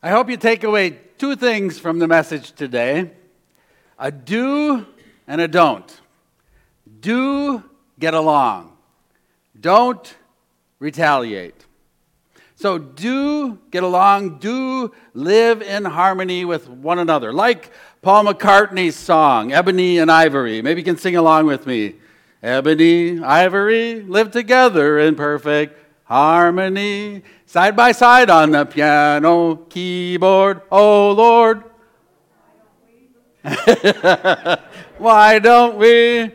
I hope you take away two things from the message today a do and a don't. Do get along, don't retaliate. So, do get along, do live in harmony with one another. Like Paul McCartney's song, Ebony and Ivory. Maybe you can sing along with me. Ebony, ivory, live together in perfect harmony, side by side on the piano, keyboard. Oh Lord. Why don't we?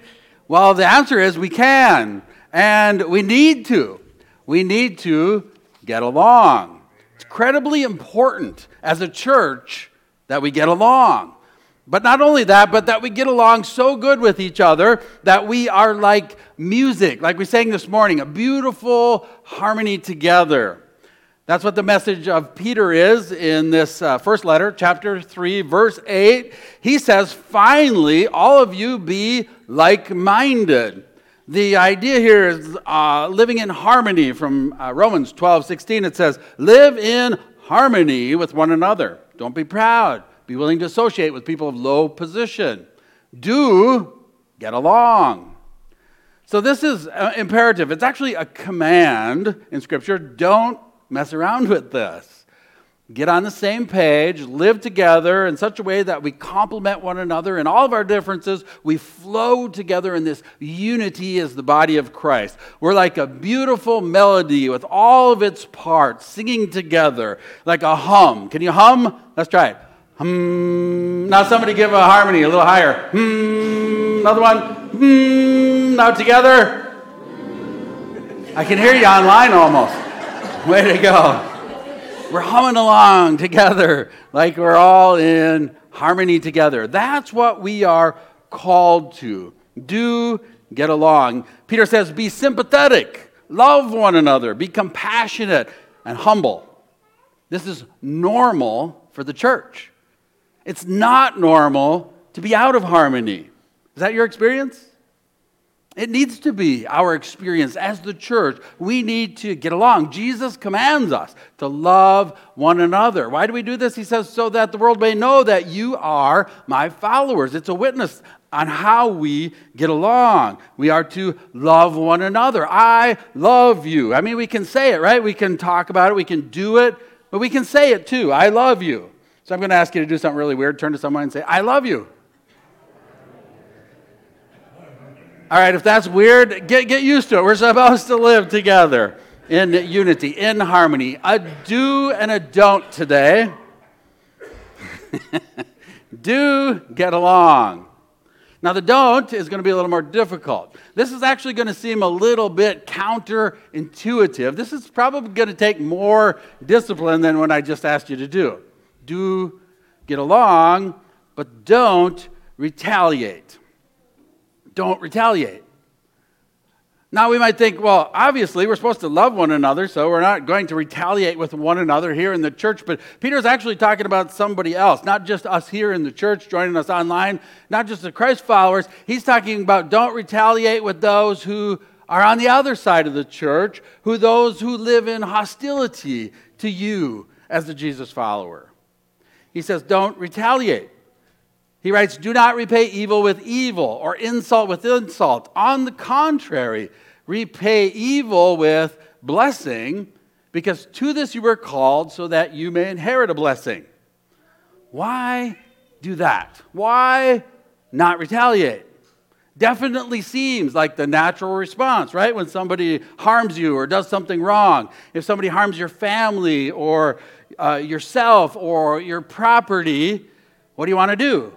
Well, the answer is we can, and we need to. We need to get along. It's incredibly important as a church that we get along. But not only that, but that we get along so good with each other that we are like music, like we sang this morning, a beautiful harmony together. That's what the message of Peter is in this uh, first letter, chapter 3, verse 8. He says, Finally, all of you be like minded. The idea here is uh, living in harmony from uh, Romans 12, 16. It says, Live in harmony with one another. Don't be proud. Be willing to associate with people of low position. Do get along. So, this is uh, imperative. It's actually a command in Scripture. Don't mess around with this. Get on the same page, live together in such a way that we complement one another in all of our differences. We flow together in this unity as the body of Christ. We're like a beautiful melody with all of its parts singing together, like a hum. Can you hum? Let's try it. Hmm. Now somebody give a harmony a little higher. Hmm. Another one. Hmm. Now together. I can hear you online almost. Way to go. We're humming along together like we're all in harmony together. That's what we are called to. Do get along. Peter says, be sympathetic, love one another, be compassionate, and humble. This is normal for the church. It's not normal to be out of harmony. Is that your experience? It needs to be our experience as the church. We need to get along. Jesus commands us to love one another. Why do we do this? He says, so that the world may know that you are my followers. It's a witness on how we get along. We are to love one another. I love you. I mean, we can say it, right? We can talk about it, we can do it, but we can say it too. I love you. So I'm going to ask you to do something really weird. Turn to someone and say, I love you. All right, if that's weird, get, get used to it. We're supposed to live together in unity, in harmony. A do and a don't today. do get along. Now, the don't is going to be a little more difficult. This is actually going to seem a little bit counterintuitive. This is probably going to take more discipline than what I just asked you to do do get along, but don't retaliate. Don't retaliate. Now we might think, well, obviously we're supposed to love one another, so we're not going to retaliate with one another here in the church. But Peter's actually talking about somebody else, not just us here in the church joining us online, not just the Christ followers. He's talking about don't retaliate with those who are on the other side of the church, who those who live in hostility to you as a Jesus follower. He says, don't retaliate. He writes, do not repay evil with evil or insult with insult. On the contrary, repay evil with blessing, because to this you were called so that you may inherit a blessing. Why do that? Why not retaliate? Definitely seems like the natural response, right? When somebody harms you or does something wrong. If somebody harms your family or uh, yourself or your property, what do you want to do?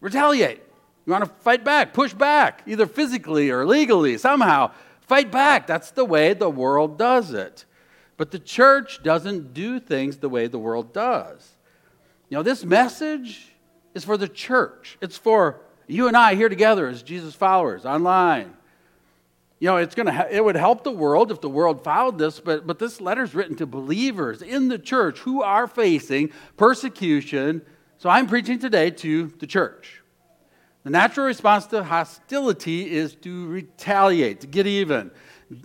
Retaliate. You want to fight back, push back, either physically or legally, somehow. Fight back. That's the way the world does it. But the church doesn't do things the way the world does. You know, this message is for the church, it's for you and I here together as Jesus followers online. You know, it's going to it would help the world if the world followed this, but but this letter is written to believers in the church who are facing persecution. So I'm preaching today to the church. The natural response to hostility is to retaliate, to get even.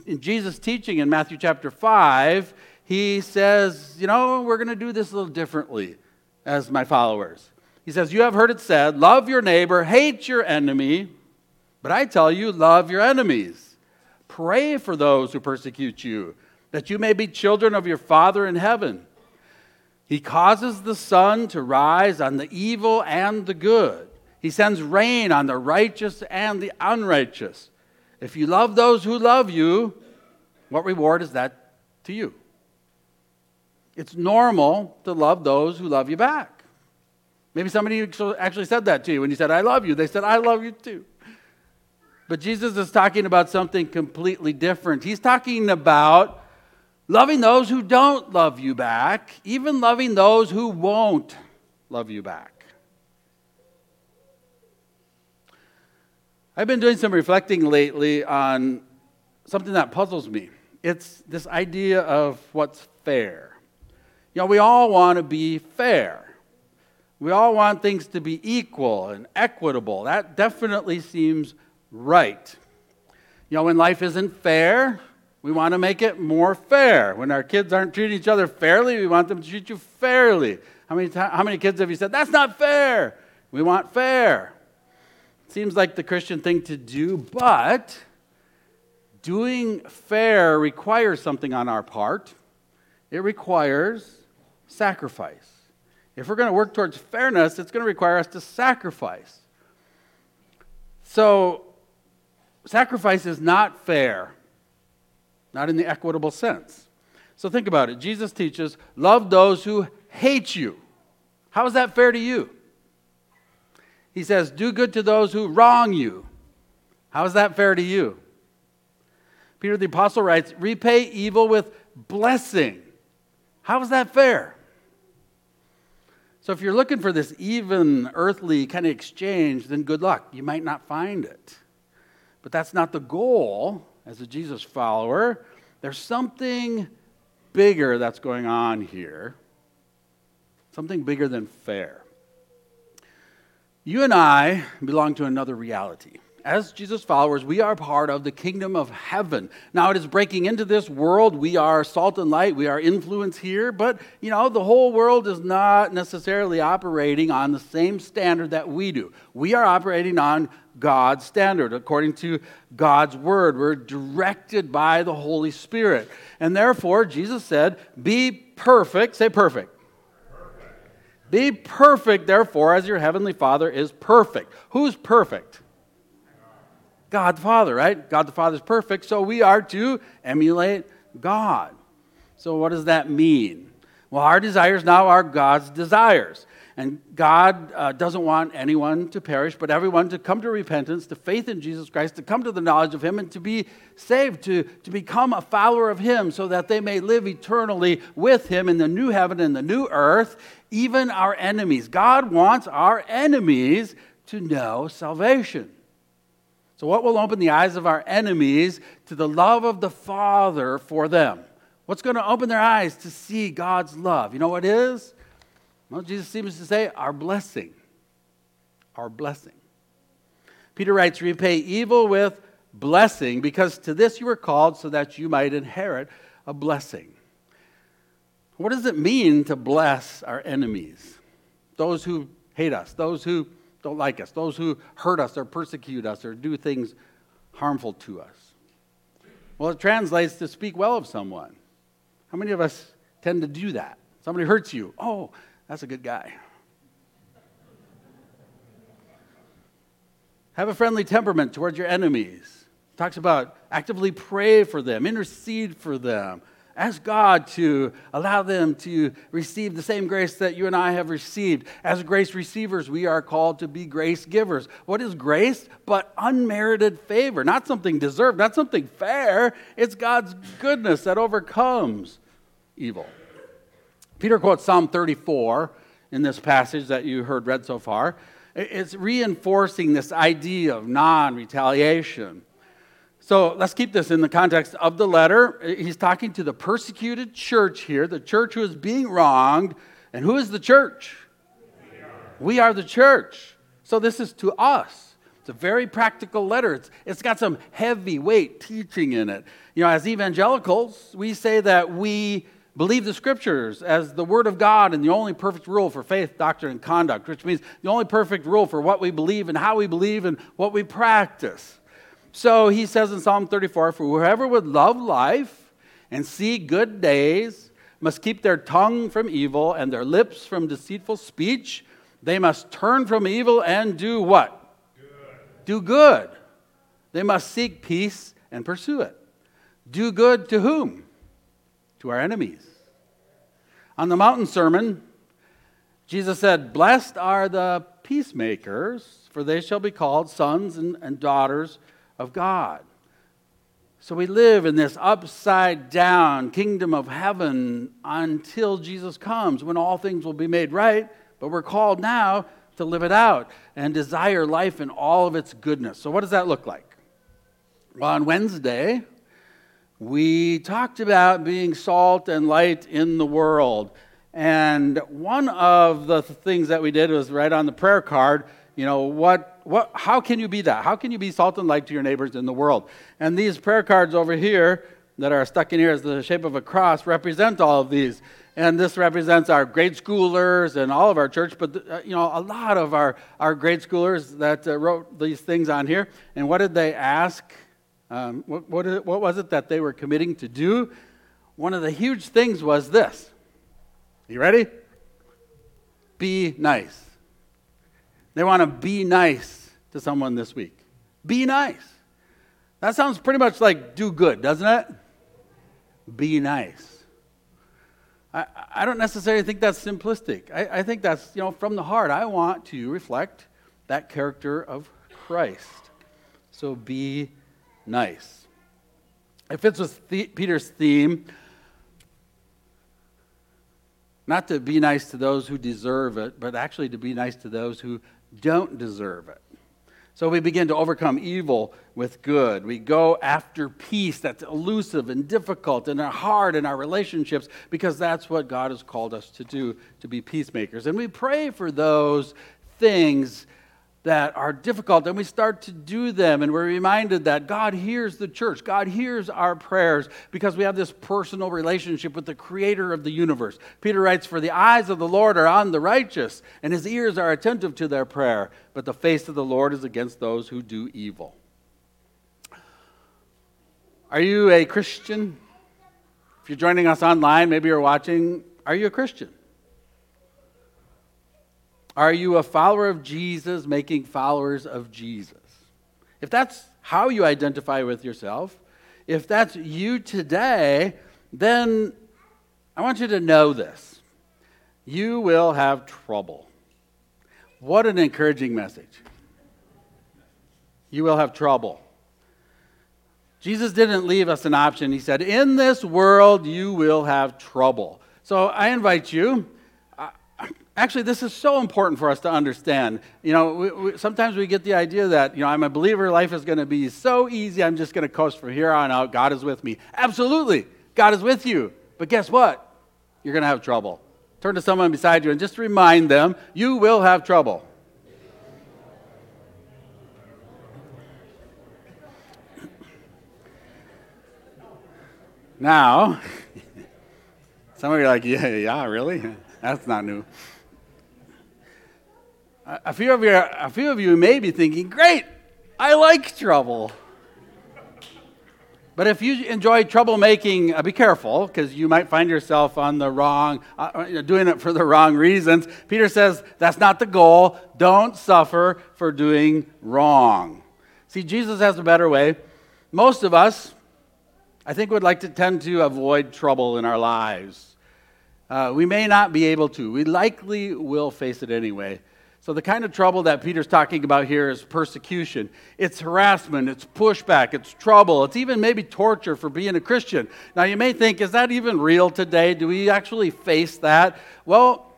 In Jesus' teaching in Matthew chapter 5, he says, You know, we're going to do this a little differently as my followers. He says, You have heard it said, love your neighbor, hate your enemy. But I tell you, love your enemies. Pray for those who persecute you, that you may be children of your Father in heaven. He causes the sun to rise on the evil and the good. He sends rain on the righteous and the unrighteous. If you love those who love you, what reward is that to you? It's normal to love those who love you back. Maybe somebody actually said that to you when you said, I love you. They said, I love you too. But Jesus is talking about something completely different. He's talking about loving those who don't love you back, even loving those who won't love you back. I've been doing some reflecting lately on something that puzzles me. It's this idea of what's fair. You know, we all want to be fair. We all want things to be equal and equitable. That definitely seems right. You know, when life isn't fair, we want to make it more fair. When our kids aren't treating each other fairly, we want them to treat you fairly. How many, how many kids have you said, that's not fair? We want fair. Seems like the Christian thing to do, but doing fair requires something on our part. It requires sacrifice. If we're going to work towards fairness, it's going to require us to sacrifice. So, Sacrifice is not fair, not in the equitable sense. So think about it. Jesus teaches, love those who hate you. How is that fair to you? He says, do good to those who wrong you. How is that fair to you? Peter the Apostle writes, repay evil with blessing. How is that fair? So if you're looking for this even earthly kind of exchange, then good luck. You might not find it. But that's not the goal as a Jesus follower. There's something bigger that's going on here, something bigger than fair. You and I belong to another reality. As Jesus followers, we are part of the kingdom of heaven. Now, it is breaking into this world. We are salt and light. We are influence here. But, you know, the whole world is not necessarily operating on the same standard that we do. We are operating on God's standard, according to God's word. We're directed by the Holy Spirit. And therefore, Jesus said, Be perfect. Say perfect. perfect. Be perfect, therefore, as your heavenly Father is perfect. Who's perfect? God the Father, right? God the Father is perfect, so we are to emulate God. So, what does that mean? Well, our desires now are God's desires. And God uh, doesn't want anyone to perish, but everyone to come to repentance, to faith in Jesus Christ, to come to the knowledge of Him, and to be saved, to, to become a follower of Him, so that they may live eternally with Him in the new heaven and the new earth, even our enemies. God wants our enemies to know salvation. So, what will open the eyes of our enemies to the love of the Father for them? What's going to open their eyes to see God's love? You know what is? Well, Jesus seems to say, our blessing. Our blessing. Peter writes, repay evil with blessing, because to this you were called so that you might inherit a blessing. What does it mean to bless our enemies? Those who hate us, those who don't like us, those who hurt us or persecute us or do things harmful to us. Well, it translates to speak well of someone. How many of us tend to do that? Somebody hurts you. Oh, that's a good guy. Have a friendly temperament towards your enemies. Talks about actively pray for them, intercede for them. Ask God to allow them to receive the same grace that you and I have received. As grace receivers, we are called to be grace givers. What is grace? But unmerited favor, not something deserved, not something fair. It's God's goodness that overcomes evil. Peter quotes Psalm 34 in this passage that you heard read so far. It's reinforcing this idea of non retaliation. So let's keep this in the context of the letter. He's talking to the persecuted church here, the church who is being wronged. And who is the church? We are, the church. So this is to us. It's a very practical letter. It's, it's got some heavyweight teaching in it. You know, as evangelicals, we say that we Believe the scriptures as the word of God and the only perfect rule for faith, doctrine, and conduct, which means the only perfect rule for what we believe and how we believe and what we practice. So he says in Psalm 34 For whoever would love life and see good days must keep their tongue from evil and their lips from deceitful speech. They must turn from evil and do what? Good. Do good. They must seek peace and pursue it. Do good to whom? To our enemies. On the mountain sermon, Jesus said, Blessed are the peacemakers, for they shall be called sons and, and daughters of God. So we live in this upside down kingdom of heaven until Jesus comes, when all things will be made right. But we're called now to live it out and desire life in all of its goodness. So, what does that look like? Well, on Wednesday, we talked about being salt and light in the world. And one of the things that we did was write on the prayer card, you know, what, what, how can you be that? How can you be salt and light to your neighbors in the world? And these prayer cards over here that are stuck in here as the shape of a cross represent all of these. And this represents our grade schoolers and all of our church, but uh, you know, a lot of our, our grade schoolers that uh, wrote these things on here. And what did they ask? Um, what, what, what was it that they were committing to do? One of the huge things was this. You ready? Be nice. They want to be nice to someone this week. Be nice. That sounds pretty much like do good, doesn't it? Be nice. I, I don't necessarily think that's simplistic. I, I think that's, you know, from the heart. I want to reflect that character of Christ. So be nice. It fits with the, Peter's theme not to be nice to those who deserve it, but actually to be nice to those who don't deserve it. So we begin to overcome evil with good. We go after peace that's elusive and difficult and hard in our relationships because that's what God has called us to do, to be peacemakers. And we pray for those things that are difficult and we start to do them and we're reminded that God hears the church. God hears our prayers because we have this personal relationship with the creator of the universe. Peter writes, For the eyes of the Lord are on the righteous and his ears are attentive to their prayer, but the face of the Lord is against those who do evil. Are you a Christian? If you're joining us online, maybe you're watching, are you a Christian? Are you a follower of Jesus making followers of Jesus? If that's how you identify with yourself, if that's you today, then I want you to know this. You will have trouble. What an encouraging message. You will have trouble. Jesus didn't leave us an option. He said, In this world, you will have trouble. So I invite you actually, this is so important for us to understand. You know, we, we, sometimes we get the idea that, you know, I'm a believer, life is going to be so easy, I'm just going to coast from here on out. God is with me. Absolutely, God is with you. But guess what? You're going to have trouble. Turn to someone beside you and just remind them you will have trouble. Now, some of you are like, yeah, yeah, really? That's not new. A few of you, a few of you may be thinking, great, I like trouble. But if you enjoy troublemaking, uh, be careful because you might find yourself on the wrong, uh, uh doing it for the wrong reasons. Peter says that's not the goal. Don't suffer for doing wrong. See, Jesus has a better way. Most of us, I think, would like to tend to avoid trouble in our lives. Uh, we may not be able to. We likely will face it anyway. So, the kind of trouble that Peter's talking about here is persecution. It's harassment, it's pushback, it's trouble, it's even maybe torture for being a Christian. Now, you may think, is that even real today? Do we actually face that? Well,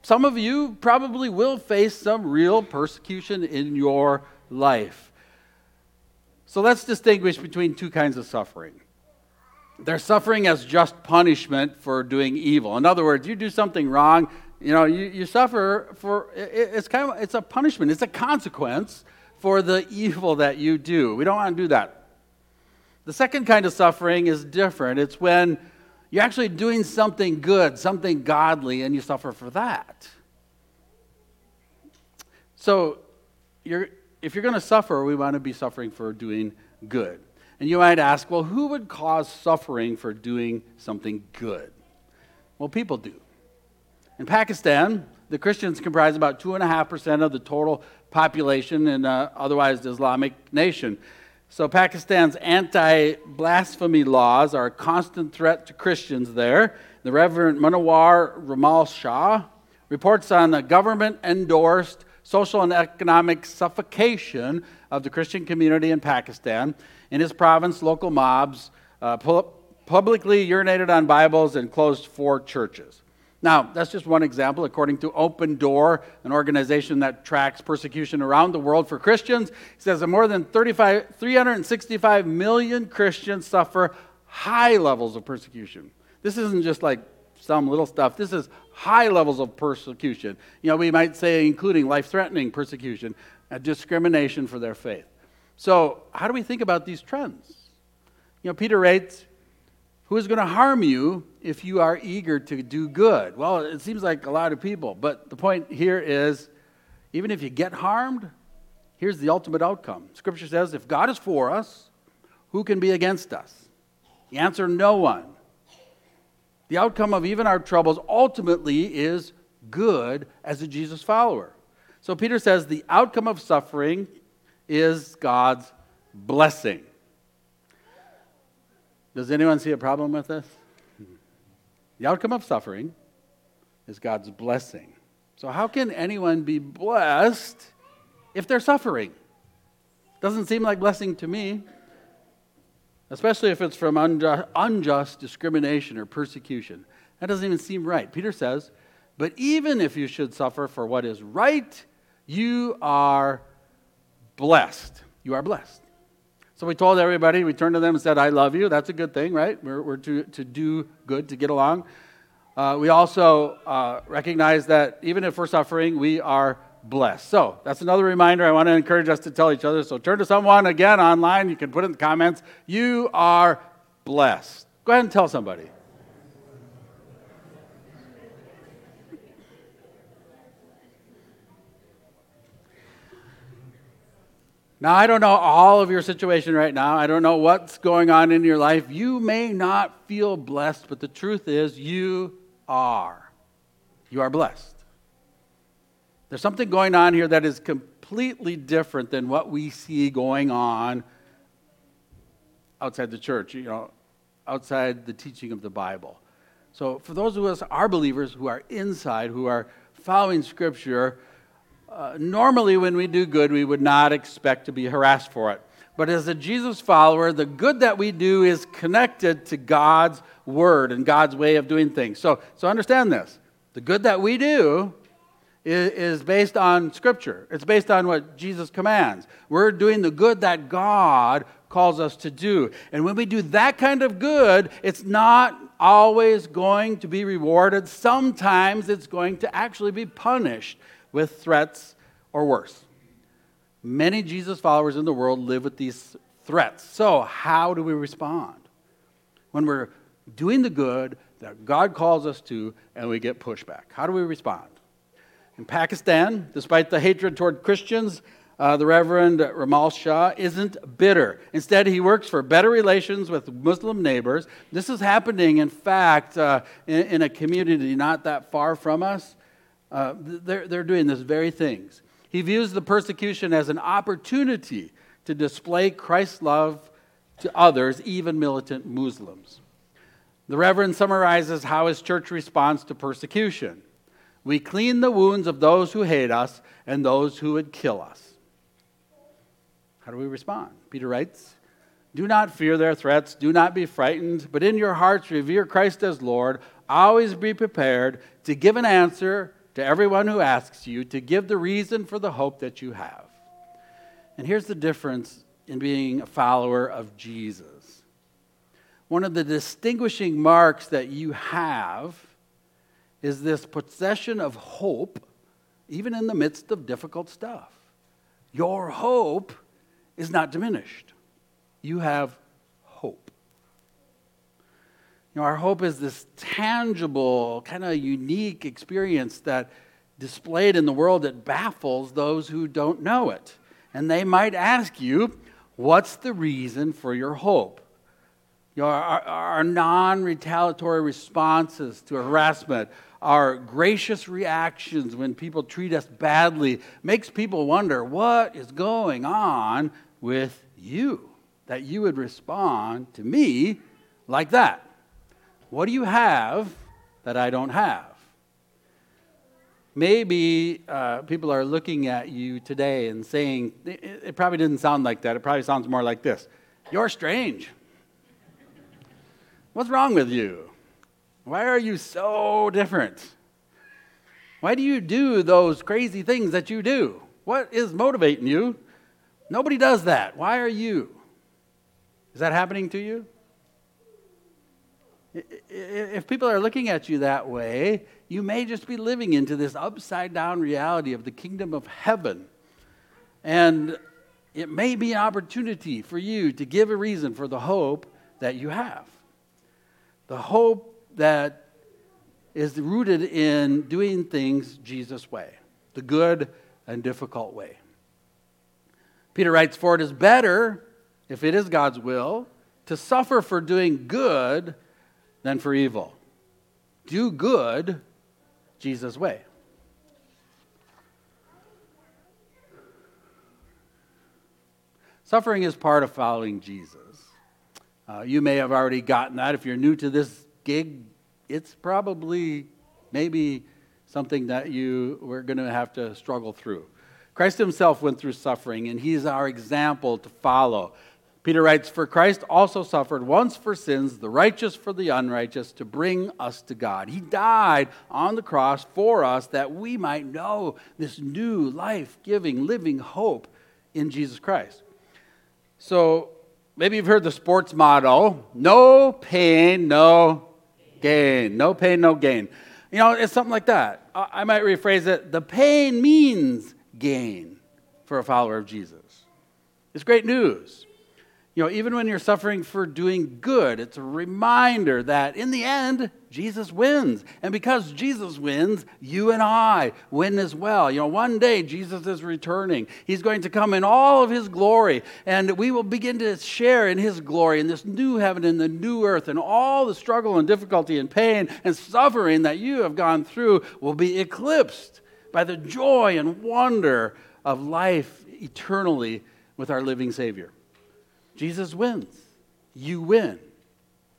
some of you probably will face some real persecution in your life. So, let's distinguish between two kinds of suffering. There's suffering as just punishment for doing evil. In other words, you do something wrong, you know, you, you suffer for, it, it's kind of, it's a punishment, it's a consequence for the evil that you do. We don't want to do that. The second kind of suffering is different. It's when You're actually doing something good, something godly, and you suffer for that. So, you're, if you're going to suffer, we want to be suffering for doing good. And you might ask, well, who would cause suffering for doing something good? Well, people do. In Pakistan, the Christians comprise about 2.5% of the total population in otherwise Islamic nation. So, Pakistan's anti blasphemy laws are a constant threat to Christians there. The Reverend Munawar Ramal Shah reports on the government endorsed social and economic suffocation of the Christian community in Pakistan. In his province, local mobs uh, pu- publicly urinated on Bibles and closed four churches. Now, that's just one example. According to Open Door, an organization that tracks persecution around the world for Christians, it says that more than 35, 365 million Christians suffer high levels of persecution. This isn't just like some little stuff. This is high levels of persecution. You know, we might say including life-threatening persecution, and discrimination for their faith. So, how do we think about these trends? You know, Peter writes, who is going to harm you if you are eager to do good? Well, it seems like a lot of people, but the point here is even if you get harmed, here's the ultimate outcome. Scripture says if God is for us, who can be against us? The answer no one. The outcome of even our troubles ultimately is good as a Jesus follower. So Peter says the outcome of suffering is God's blessing. Does anyone see a problem with this? The outcome of suffering is God's blessing. So, how can anyone be blessed if they're suffering? Doesn't seem like blessing to me, especially if it's from unjust, unjust discrimination or persecution. That doesn't even seem right. Peter says, But even if you should suffer for what is right, you are blessed. You are blessed. So we told everybody, we turned to them and said, I love you. That's a good thing, right? We're, we're to, to do good, to get along. Uh, we also uh, recognize that even if we're suffering, we are blessed. So that's another reminder I want to encourage us to tell each other. So turn to someone again online. You can put in the comments, you are blessed. Go ahead and tell somebody. Now, I don't know all of your situation right now. I don't know what's going on in your life. You may not feel blessed, but the truth is, you are. You are blessed. There's something going on here that is completely different than what we see going on outside the church, you know, outside the teaching of the Bible. So, for those of us, our believers who are inside, who are following Scripture, uh, normally, when we do good, we would not expect to be harassed for it. But as a Jesus follower, the good that we do is connected to God's word and God's way of doing things. So, so understand this. The good that we do is, is based on Scripture, it's based on what Jesus commands. We're doing the good that God calls us to do. And when we do that kind of good, it's not always going to be rewarded. Sometimes it's going to actually be punished with threats or worse. Many Jesus followers in the world live with these threats. So, how do we respond? When we're doing the good that God calls us to and we get pushback, how do we respond? In Pakistan, despite the hatred toward Christians, uh, the Reverend Ramal Shah isn't bitter. Instead, he works for better relations with Muslim neighbors. This is happening, in fact, uh, in, in, a community not that far from us. Uh, they're, they're doing this very things. He views the persecution as an opportunity to display Christ's love to others, even militant Muslims. The Reverend summarizes how his church responds to persecution. We clean the wounds of those who hate us and those who would kill us. How do we respond? Peter writes, Do not fear their threats, do not be frightened, but in your hearts revere Christ as Lord. Always be prepared to give an answer to everyone who asks you to give the reason for the hope that you have. And here's the difference in being a follower of Jesus. One of the distinguishing marks that you have is this possession of hope, even in the midst of difficult stuff. Your hope is not diminished. You have know, our hope is this tangible, kind of unique experience that displayed in the world that baffles those who don't know it. And they might ask you, what's the reason for your hope? You know, our, our non retaliatory responses to harassment, our gracious reactions when people treat us badly makes people wonder what is going on with you that you would respond to me like that. What do you have that I don't have? Maybe uh, people are looking at you today and saying, it, it probably didn't sound like that. It probably sounds more like this You're strange. What's wrong with you? Why are you so different? Why do you do those crazy things that you do? What is motivating you? Nobody does that. Why are you? Is that happening to you? If people are looking at you that way, you may just be living into this upside down reality of the kingdom of heaven. And it may be an opportunity for you to give a reason for the hope that you have. The hope that is rooted in doing things Jesus' way, the good and difficult way. Peter writes, For it is better, if it is God's will, to suffer for doing good than for evil. Do good Jesus' way. Suffering is part of following Jesus. Uh, you may have already gotten that. If you're new to this gig, it's probably maybe something that you were going to have to struggle through. Christ himself went through suffering, and he's our example to follow. Peter writes, For Christ also suffered once for sins, the righteous for the unrighteous, to bring us to God. He died on the cross for us that we might know this new life giving, living hope in Jesus Christ. So maybe you've heard the sports motto no pain, no gain. No pain, no gain. You know, it's something like that. I might rephrase it the pain means gain for a follower of Jesus. It's great news. You know, even when you're suffering for doing good, it's a reminder that in the end, Jesus wins. And because Jesus wins, you and I win as well. You know, one day Jesus is returning. He's going to come in all of his glory, and we will begin to share in his glory in this new heaven and the new earth, and all the struggle and difficulty and pain and suffering that you have gone through will be eclipsed by the joy and wonder of life eternally with our living Savior. Jesus wins. You win.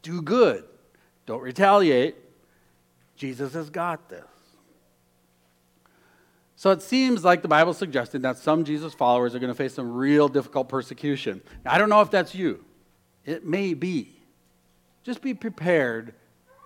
Do good. Don't retaliate. Jesus has got this. So it seems like the Bible suggested that some Jesus followers are going to face some real difficult persecution. I don't know if that's you. It may be. Just be prepared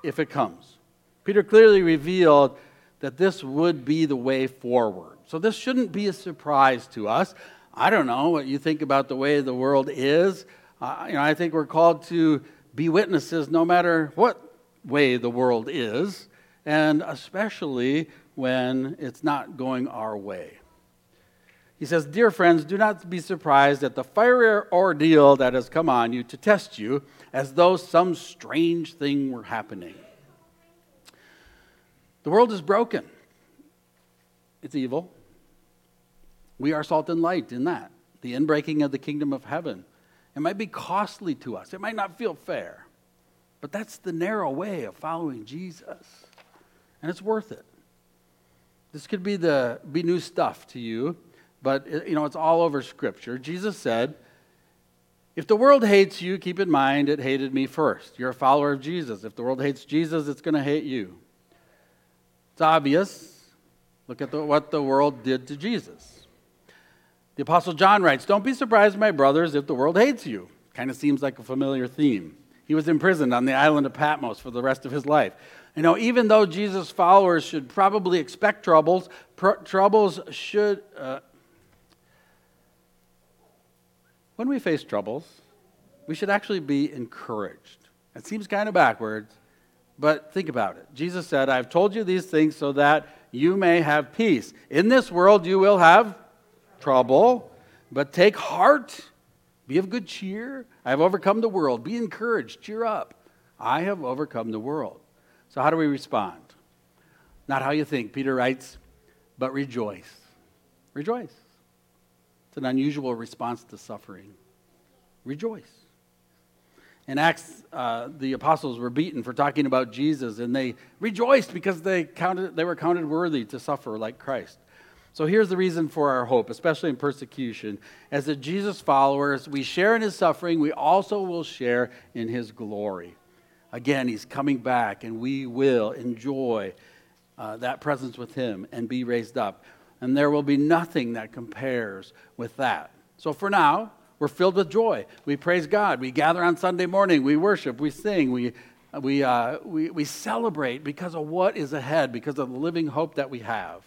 if it comes. Peter clearly revealed that this would be the way forward. So this shouldn't be a surprise to us. I don't know what you think about the way the world is. Uh, you know, I think we're called to be witnesses no matter what way the world is, and especially when it's not going our way. He says, Dear friends, do not be surprised at the fiery ordeal that has come on you to test you as though some strange thing were happening. The world is broken, it's evil. We are salt and light in that, the inbreaking of the kingdom of heaven. It might be costly to us, it might not feel fair, but that's the narrow way of following Jesus. And it's worth it. This could be the be new stuff to you, but it, you know it's all over Scripture. Jesus said, "If the world hates you, keep in mind it hated me first. You're a follower of Jesus. If the world hates Jesus, it's going to hate you." It's obvious. Look at the, what the world did to Jesus. The Apostle John writes, Don't be surprised, my brothers, if the world hates you. Kind of seems like a familiar theme. He was imprisoned on the island of Patmos for the rest of his life. You know, even though Jesus' followers should probably expect troubles, pr- troubles should. Uh, when we face troubles, we should actually be encouraged. It seems kind of backwards, but think about it. Jesus said, I've told you these things so that you may have peace. In this world, you will have trouble, but take heart. Be of good cheer. I have overcome the world. Be encouraged. Cheer up. I have overcome the world. So, how do we respond? Not how you think. Peter writes, but rejoice. Rejoice. It's an unusual response to suffering. Rejoice. In Acts, uh, the apostles were beaten for talking about Jesus, and they rejoiced because they, counted, they were counted worthy to suffer like Christ. So here's the reason for our hope, especially in persecution. As the Jesus followers, we share in his suffering, we also will share in his glory. Again, he's coming back, and we will enjoy uh, that presence with him and be raised up. And there will be nothing that compares with that. So for now, we're filled with joy. We praise God. We gather on Sunday morning. We worship. We sing. We, we, uh, we, we celebrate because of what is ahead, because of the living hope that we have.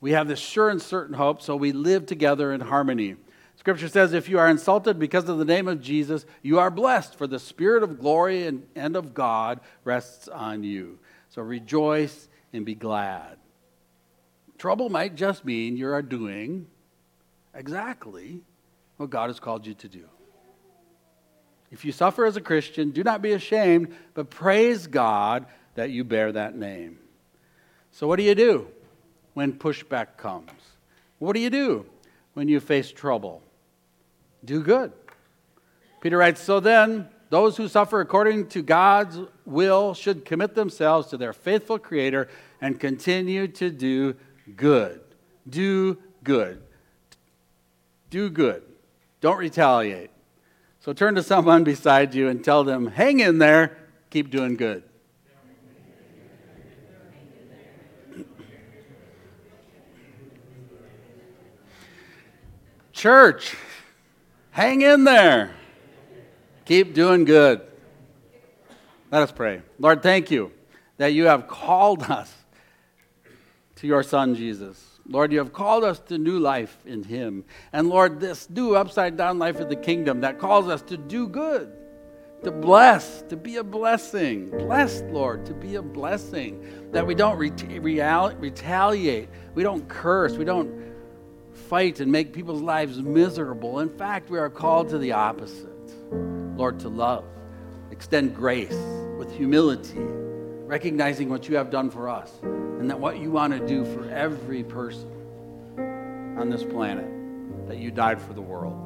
We have this sure and certain hope, so we live together in harmony. Scripture says, if you are insulted because of the name of Jesus, you are blessed, for the Spirit of glory and, and of God rests on you. So rejoice and be glad. Trouble might just mean you are doing exactly what God has called you to do. If you suffer as a Christian, do not be ashamed, but praise God that you bear that name. So, what do you do when pushback comes? What do you do when you face trouble? Do good. Peter writes So then, those who suffer according to God's will should commit themselves to their faithful Creator and continue to do good. Do good. Do good. Don't retaliate. So turn to someone beside you and tell them, hang in there, keep doing good. Church, hang in there. Keep doing good. Let us pray. Lord, thank you that you have called us to your Son, Jesus. Lord, you have called us to new life in Him. And Lord, this new upside down life of the kingdom that calls us to do good, to bless, to be a blessing. Blessed, Lord, to be a blessing. That we don't retaliate, we don't curse, we don't fight and make people's lives miserable. In fact, we are called to the opposite. Lord, to love, extend grace with humility recognizing what you have done for us and that what you want to do for every person on this planet, that you died for the world.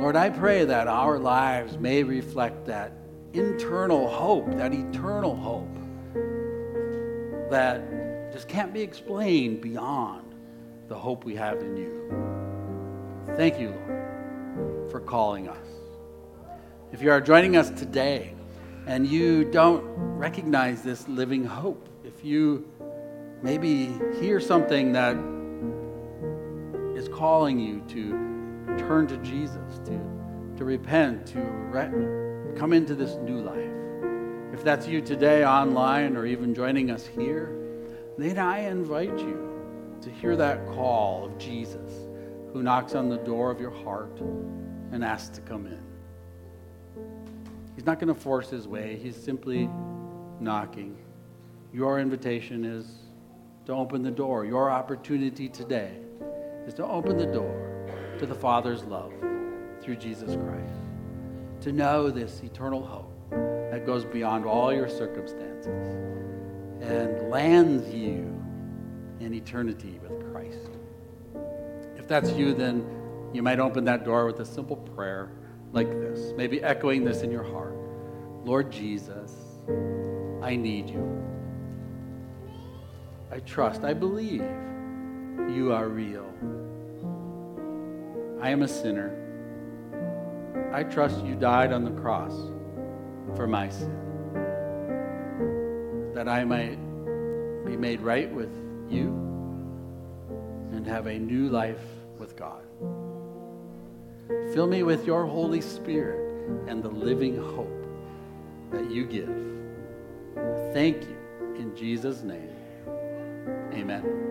Lord, I pray that our lives may reflect that internal hope, that eternal hope that just can't be explained beyond the hope we have in you. Thank you, Lord, for calling us. If you are joining us today, and you don't recognize this living hope, if you maybe hear something that is calling you to turn to Jesus, to, to repent, to re- come into this new life, if that's you today online or even joining us here, then I invite you to hear that call of Jesus who knocks on the door of your heart and asks to come in. He's not going to force his way, he's simply knocking. Your invitation is to open the door. Your opportunity today is to open the door to the Father's love through Jesus Christ. To know this eternal hope that goes beyond all your circumstances and lands you in eternity with Christ. If that's you, then you might open that door with a simple prayer like this, maybe echoing this in your heart Lord Jesus, I need you. I trust, I believe you are real. I am a sinner. I trust you died on the cross for my sin, that I might be made right with you and have a new life with God. Fill me with your Holy Spirit and the living hope that you give. Thank you in Jesus' name. Amen.